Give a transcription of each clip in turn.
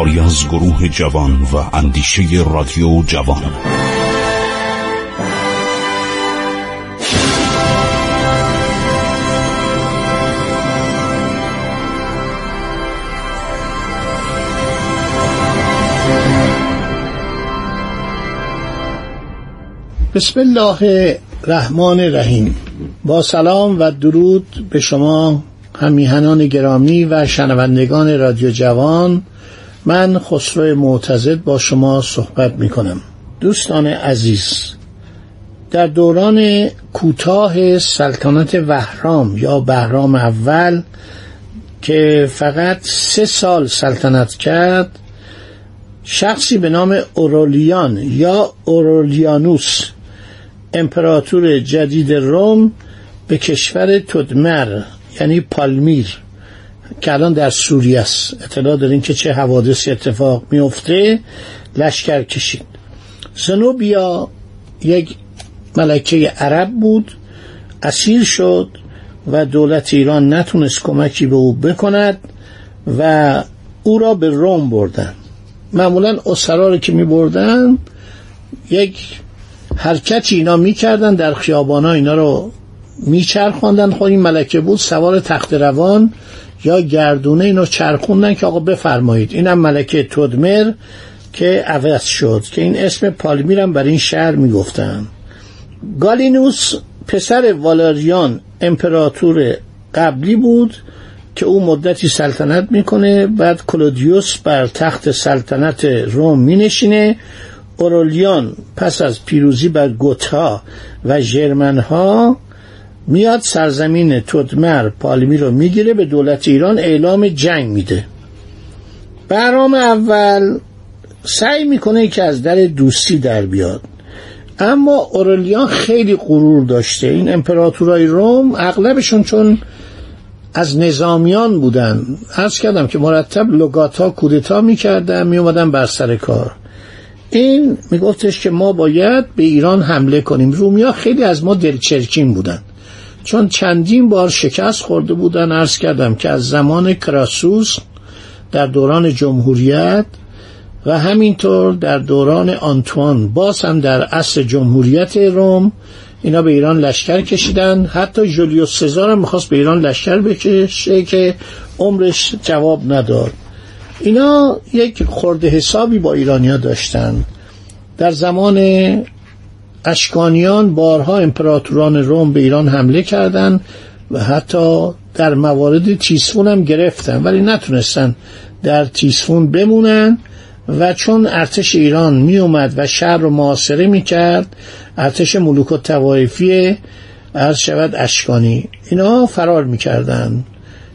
کاری از گروه جوان و اندیشه رادیو جوان. بسم الله الرحمن الرحیم. با سلام و درود به شما همیهنان گرامی و شنوندگان رادیو جوان. من خسرو معتزد با شما صحبت می کنم دوستان عزیز در دوران کوتاه سلطنت وهرام یا بهرام اول که فقط سه سال سلطنت کرد شخصی به نام اورولیان یا اورولیانوس امپراتور جدید روم به کشور تدمر یعنی پالمیر که الان در سوریه است. اطلاع داریم که چه حوادثی اتفاق میفته. لشکر کشید. زنوبیا یک ملکه عرب بود اسیر شد و دولت ایران نتونست کمکی به او بکند و او را به روم بردن. معمولا اسرا که می بردن یک حرکتی اینا می‌کردن در خیابانا اینا رو میچرخاندن. خب این ملکه بود سوار تخت روان یا گردونه اینو چرخوندن که آقا بفرمایید. اینم ملکه تدمر که عوض شد که این اسم پالمیرم بر این شهر می‌گفتن. گالینوس پسر والاریان امپراتور قبلی بود که او مدتی سلطنت می‌کنه بعد کلودیوس بر تخت سلطنت روم مینشینه. اورولیان پس از پیروزی بر گوتا و ژرمنها میاد سرزمین تدمر پالمی رو می‌گیره به دولت ایران اعلام جنگ میده. برام اول سعی می‌کنه که از در دوستی در بیاد. اما اورلیان خیلی غرور داشته. این امپراتورای روم اغلبشون چون از نظامیان بودن. عرض کردم که مرتب لگاتا کودتا می‌کردن میومدن بر سر کار. این میگفتش که ما باید به ایران حمله کنیم. رومیا خیلی از ما دلچرکین بودن. چون چندین بار شکست خورده بودن عرض کردم که از زمان کراسوس در دوران جمهوریت و همینطور در دوران آنتوان باز هم در عصر جمهوریت روم اینا به ایران لشکر کشیدن. حتی جولیوس سزار هم می‌خواست به ایران لشکر بکشه که عمرش جواب نداد. اینا یک خورده حسابی با ایرانیا داشتن. در زمان اشکانیان بارها امپراتوران روم به ایران حمله کردند و حتی در موارد تیسفون هم گرفتن ولی نتونستن در تیسفون بمونن و چون ارتش ایران می اومد و شهر رو محاصره می کرد ارتش ملوک و توایفی عرض شود اشکانی. اینا فرار می کردن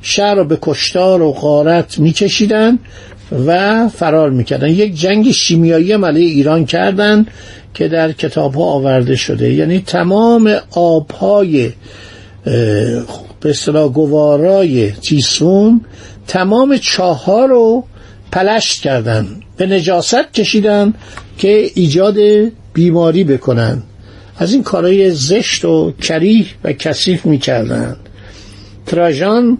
شهر رو به کشتار و غارت می کشیدن و فرار می کردن یک جنگ شیمیایی علیه ایران کردن که در کتاب ها آورده شده. یعنی تمام آبهای به اصطلاح گوارای تیسون تمام چاه رو پلشت کردن. به نجاست کشیدن که ایجاد بیماری بکنن. از این کارهای زشت و کریه و کثیف می‌کردن. تراژان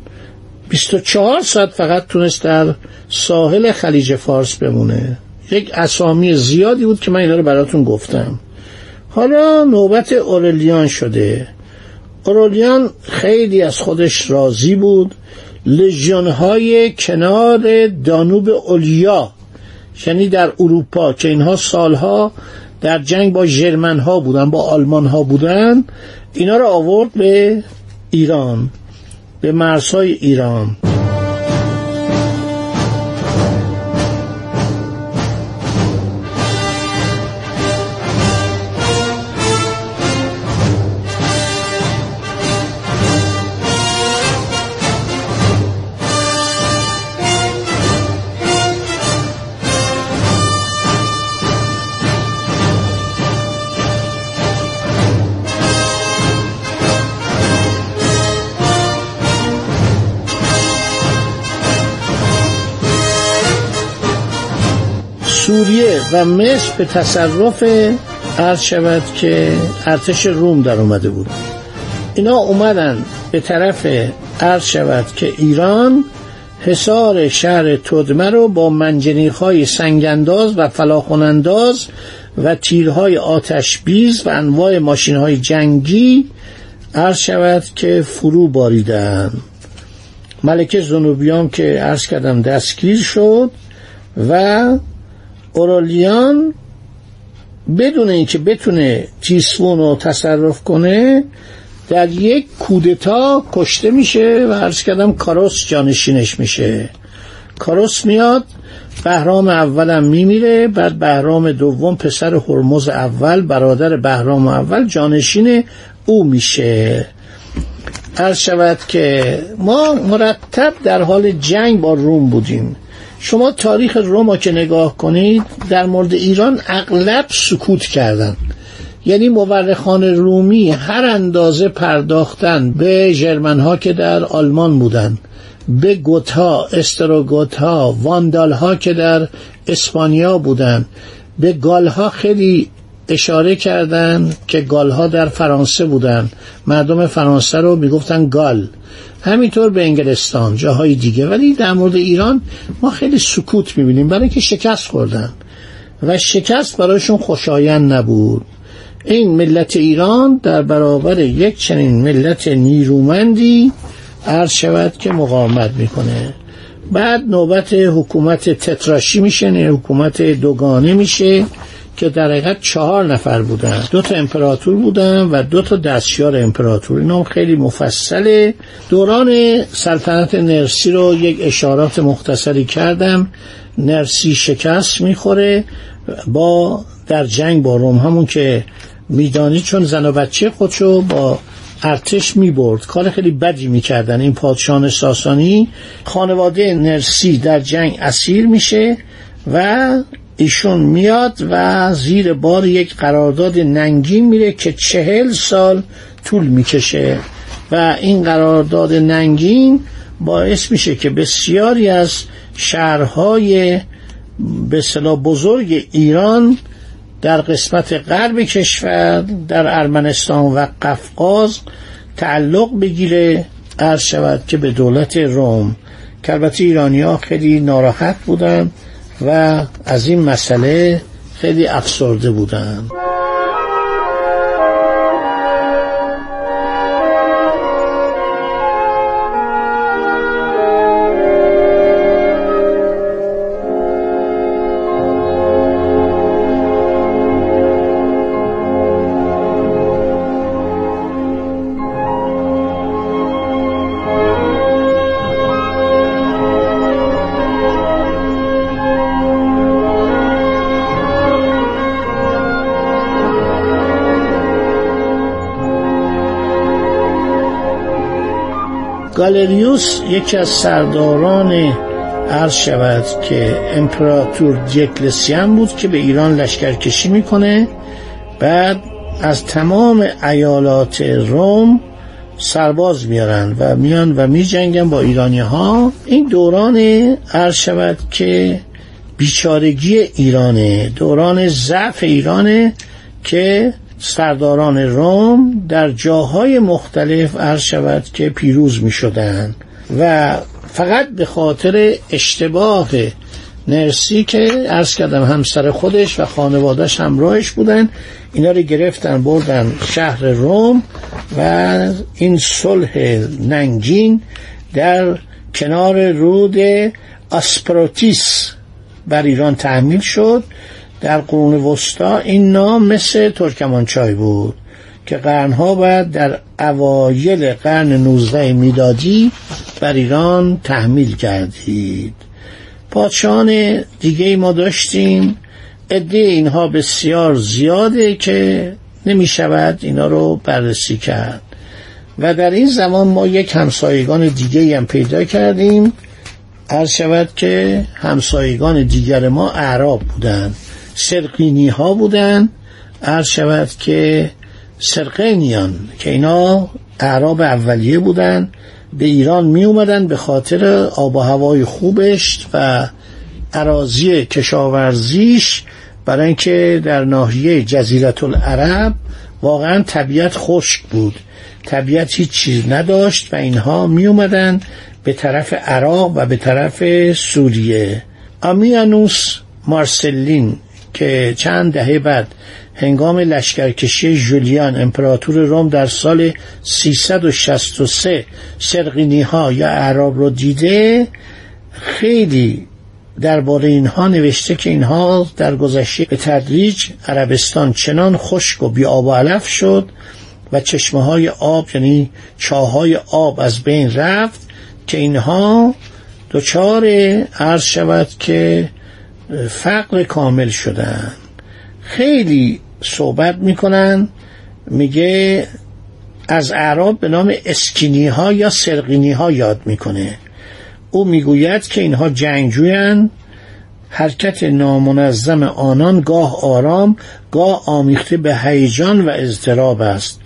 24 ساعت فقط تونست در ساحل خلیج فارس بمونه. یک اسامی زیادی بود که من اینا رو براتون گفتم. حالا نوبت اورلیان شده. اورلیان خیلی از خودش راضی بود. لژیون های کنار دانوب اولیا یعنی در اروپا که اینها سالها در جنگ با جرمن ها بودن با آلمان ها بودن اینا رو آورد به ایران به مرزهای ایران. سوریه و مصر به تصرف عرض شود که ارتش روم در اومده بود. اینا اومدن به طرف عرض شود که ایران حصار شهر تدمه رو با منجنیق های سنگنداز و فلاخوننداز و تیرهای آتش بیز و انواع ماشین های جنگی عرض شود که فرو باریدن. ملکه زنوبیان که عرض کردم دستگیر شد و اورالیان بدون اینکه بتونه تیسفون رو تصرف کنه در یک کودتا کشته میشه و عرض کردم کاروس جانشینش میشه. کاروس میاد بهرام اولم میمیره بعد بهرام دوم پسر هرمز اول برادر بهرام اول جانشین او میشه. عرض شود که ما مرتب در حال جنگ با روم بودیم. شما تاریخ روما که نگاه کنید در مورد ایران اغلب سکوت کردن. یعنی مورخان رومی هر اندازه پرداختن به جرمن ها که در آلمان بودن به گوتا استروگوت ها واندال ها که در اسپانیا بودن به گال ها خیلی اشاره کردن که گال ها در فرانسه بودن. مردم فرانسه رو می‌گفتن گال. همینطور به انگلستان جاهای دیگه. ولی در مورد ایران ما خیلی سکوت می‌بینیم. برای اینکه شکست خوردن. و شکست برایشون خوشایند نبود. این ملت ایران در برابر یک چنین ملت نیرومندی عرض شود که مقاومت می‌کنه. بعد نوبت حکومت تتراشی میشه حکومت دوگانه میشه. که در حقیقت چهار نفر بودن. دو تا امپراتور بودن و دو تا دستیار امپراتور. اینا خیلی مفصله دوران سلطنت نرسی رو یک اشارات مختصری کردم. نرسی شکست می‌خوره با در جنگ با روم. همون که میدانی چون زن و بچه خودشو با ارتش می برد کار خیلی بدی می‌کردن. این پادشان ساسانی. خانواده نرسی در جنگ اسیر میشه و ایشون میاد و زیر بار یک قرارداد ننگین میره که چهل سال طول می‌کشه. و این قرارداد ننگین باعث میشه که بسیاری از شهرهای به صلاح بزرگ ایران در قسمت غرب کشور در ارمنستان و قفقاز تعلق بگیره عرض شود که به دولت روم. که البته ایرانی ها خیلی ناراحت بودن. و از این مسئله خیلی افسرده بودن. گالریوس یکی از سرداران عرض شود که امپراتور دیکلسیان بود که به ایران لشکرکشی می‌کنه. بعد از تمام ایالات روم سرباز میارن و میان و میجنگن با ایرانی ها این دوران عرض شود که بیچارگی ایرانه دوران ضعف ایرانه که سرداران روم در جاهای مختلف عرض شود که پیروز می شدن و فقط به خاطر اشتباه نرسی که عرض کردم همسر خودش و خانوادش همراهش بودن اینا رو گرفتن بردن شهر روم و این صلح ننگین در کنار رود آسپروتیس بر ایران تحمیل شد. در قرون وسطا این نام مثل ترکمانچای بود که قرنها بعد در اوایل قرن 19 میلادی بر ایران تحمیل کردید. پادشاهان دیگه ما داشتیم. عده اینها بسیار زیاده که نمی شود اینا رو بررسی کرد. و در این زمان ما یک همسایگان دیگه هم پیدا کردیم. عرض شود که همسایگان دیگر ما اعراب بودند. سرقینی ها بودن. عرض شود که سرقینیان که اینا اعراب اولیه بودن به ایران می اومدن به خاطر آب و هوای خوبش و عراضی کشاورزیش برای اینکه در ناحیه جزیرت العرب واقعا طبیعت خشک بود. طبیعت هیچ چیز نداشت و اینها می اومدن به طرف عراق و به طرف سوریه. آمیانوس مارسلین که چند دهه بعد هنگام لشکرکشی جولیان امپراتور روم در سال 363 سرقینی ها یا اعراب رو دیده خیلی درباره اینها نوشته که اینها در گذشته به تدریج عربستان چنان خشک و بی آب و علف شد و چشمه های آب یعنی چاهای آب از بین رفت که اینها دچار عرض شود که فقر کامل شدن. خیلی صحبت می‌کنن میگه از اعراب به نام اسکینی ها یا سرقینی ها یاد می‌کنه. او می‌گوید که اینها جنگجویند حرکت نامنظم آنان گاه آرام گاه آمیخته به هیجان و اضطراب است.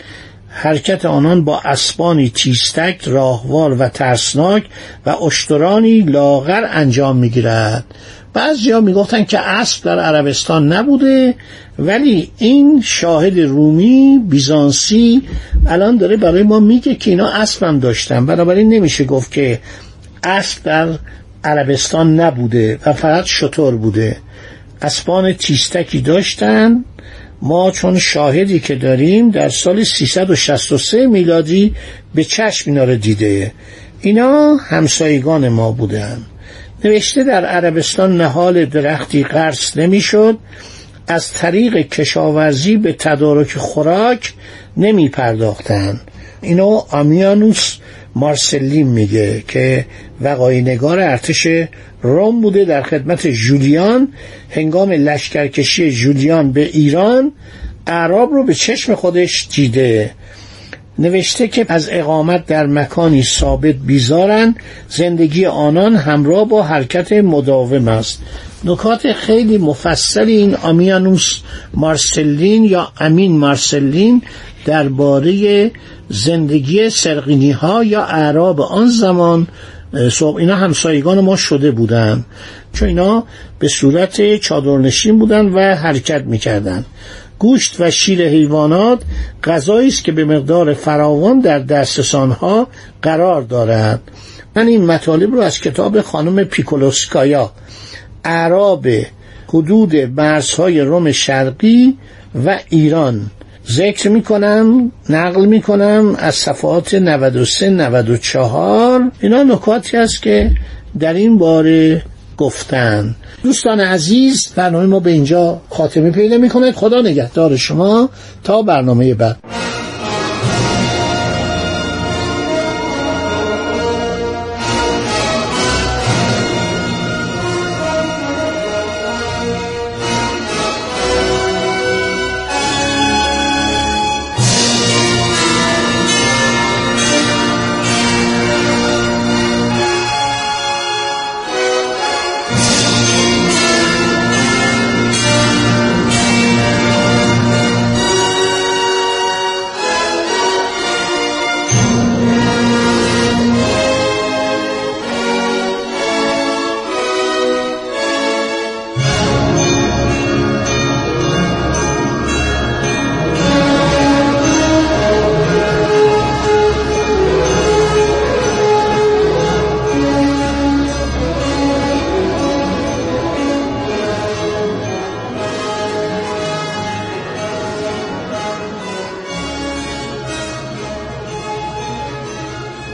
حرکت آنان با اسبانی تیستک راهوار و ترسناک و اشترانی لاغر انجام می‌گیرد. بعضی ها می‌گفتن که اسب در عربستان نبوده ولی این شاهد رومی بیزانسی الان داره برای ما میگه که اینا اسب هم داشتن. بنابراین نمیشه گفت که اسب در عربستان نبوده و فقط شطور بوده. اسبان تیستکی داشتن. ما چون شاهدی که داریم در سال 363 میلادی به چشم اینا رو دیده. اینا همسایگان ما بودن. نوشته در عربستان نهال درختی قرص نمی‌شد. از طریق کشاورزی به تدارک خوراک نمی پرداختن اینو آمیانوس مارسلین میگه که وقای نگار ارتش روم بوده در خدمت جولیان. هنگام لشکرکشی جولیان به ایران اعراب رو به چشم خودش دیده. نوشته که از اقامت در مکانی ثابت بیزارن زندگی آنان همراه با حرکت مداوم است. نکات خیلی مفصلی این آمیانوس مارسلین یا امین مارسلین درباره زندگی سرقینی ها یا اعراب آن زمان صبح اینا همسایگان ما شده بودن. چون اینا به صورت چادرنشین بودن و حرکت می‌کردن. گوشت و شیر حیوانات غذایی است که به مقدار فراوان در دسترسان ها قرار دارد من این مطالب رو از کتاب خانم پیکولوسکایا اعراب حدود مرزهای روم شرقی و ایران ذکر می‌کنم نقل می‌کنم از صفحات 93 94 اینا نکاتی است که در این باره گفتن. دوستان عزیز برنامه ما به اینجا خاتمه پیدا می‌کنه. خدا نگهدار شما. تا برنامه بعد.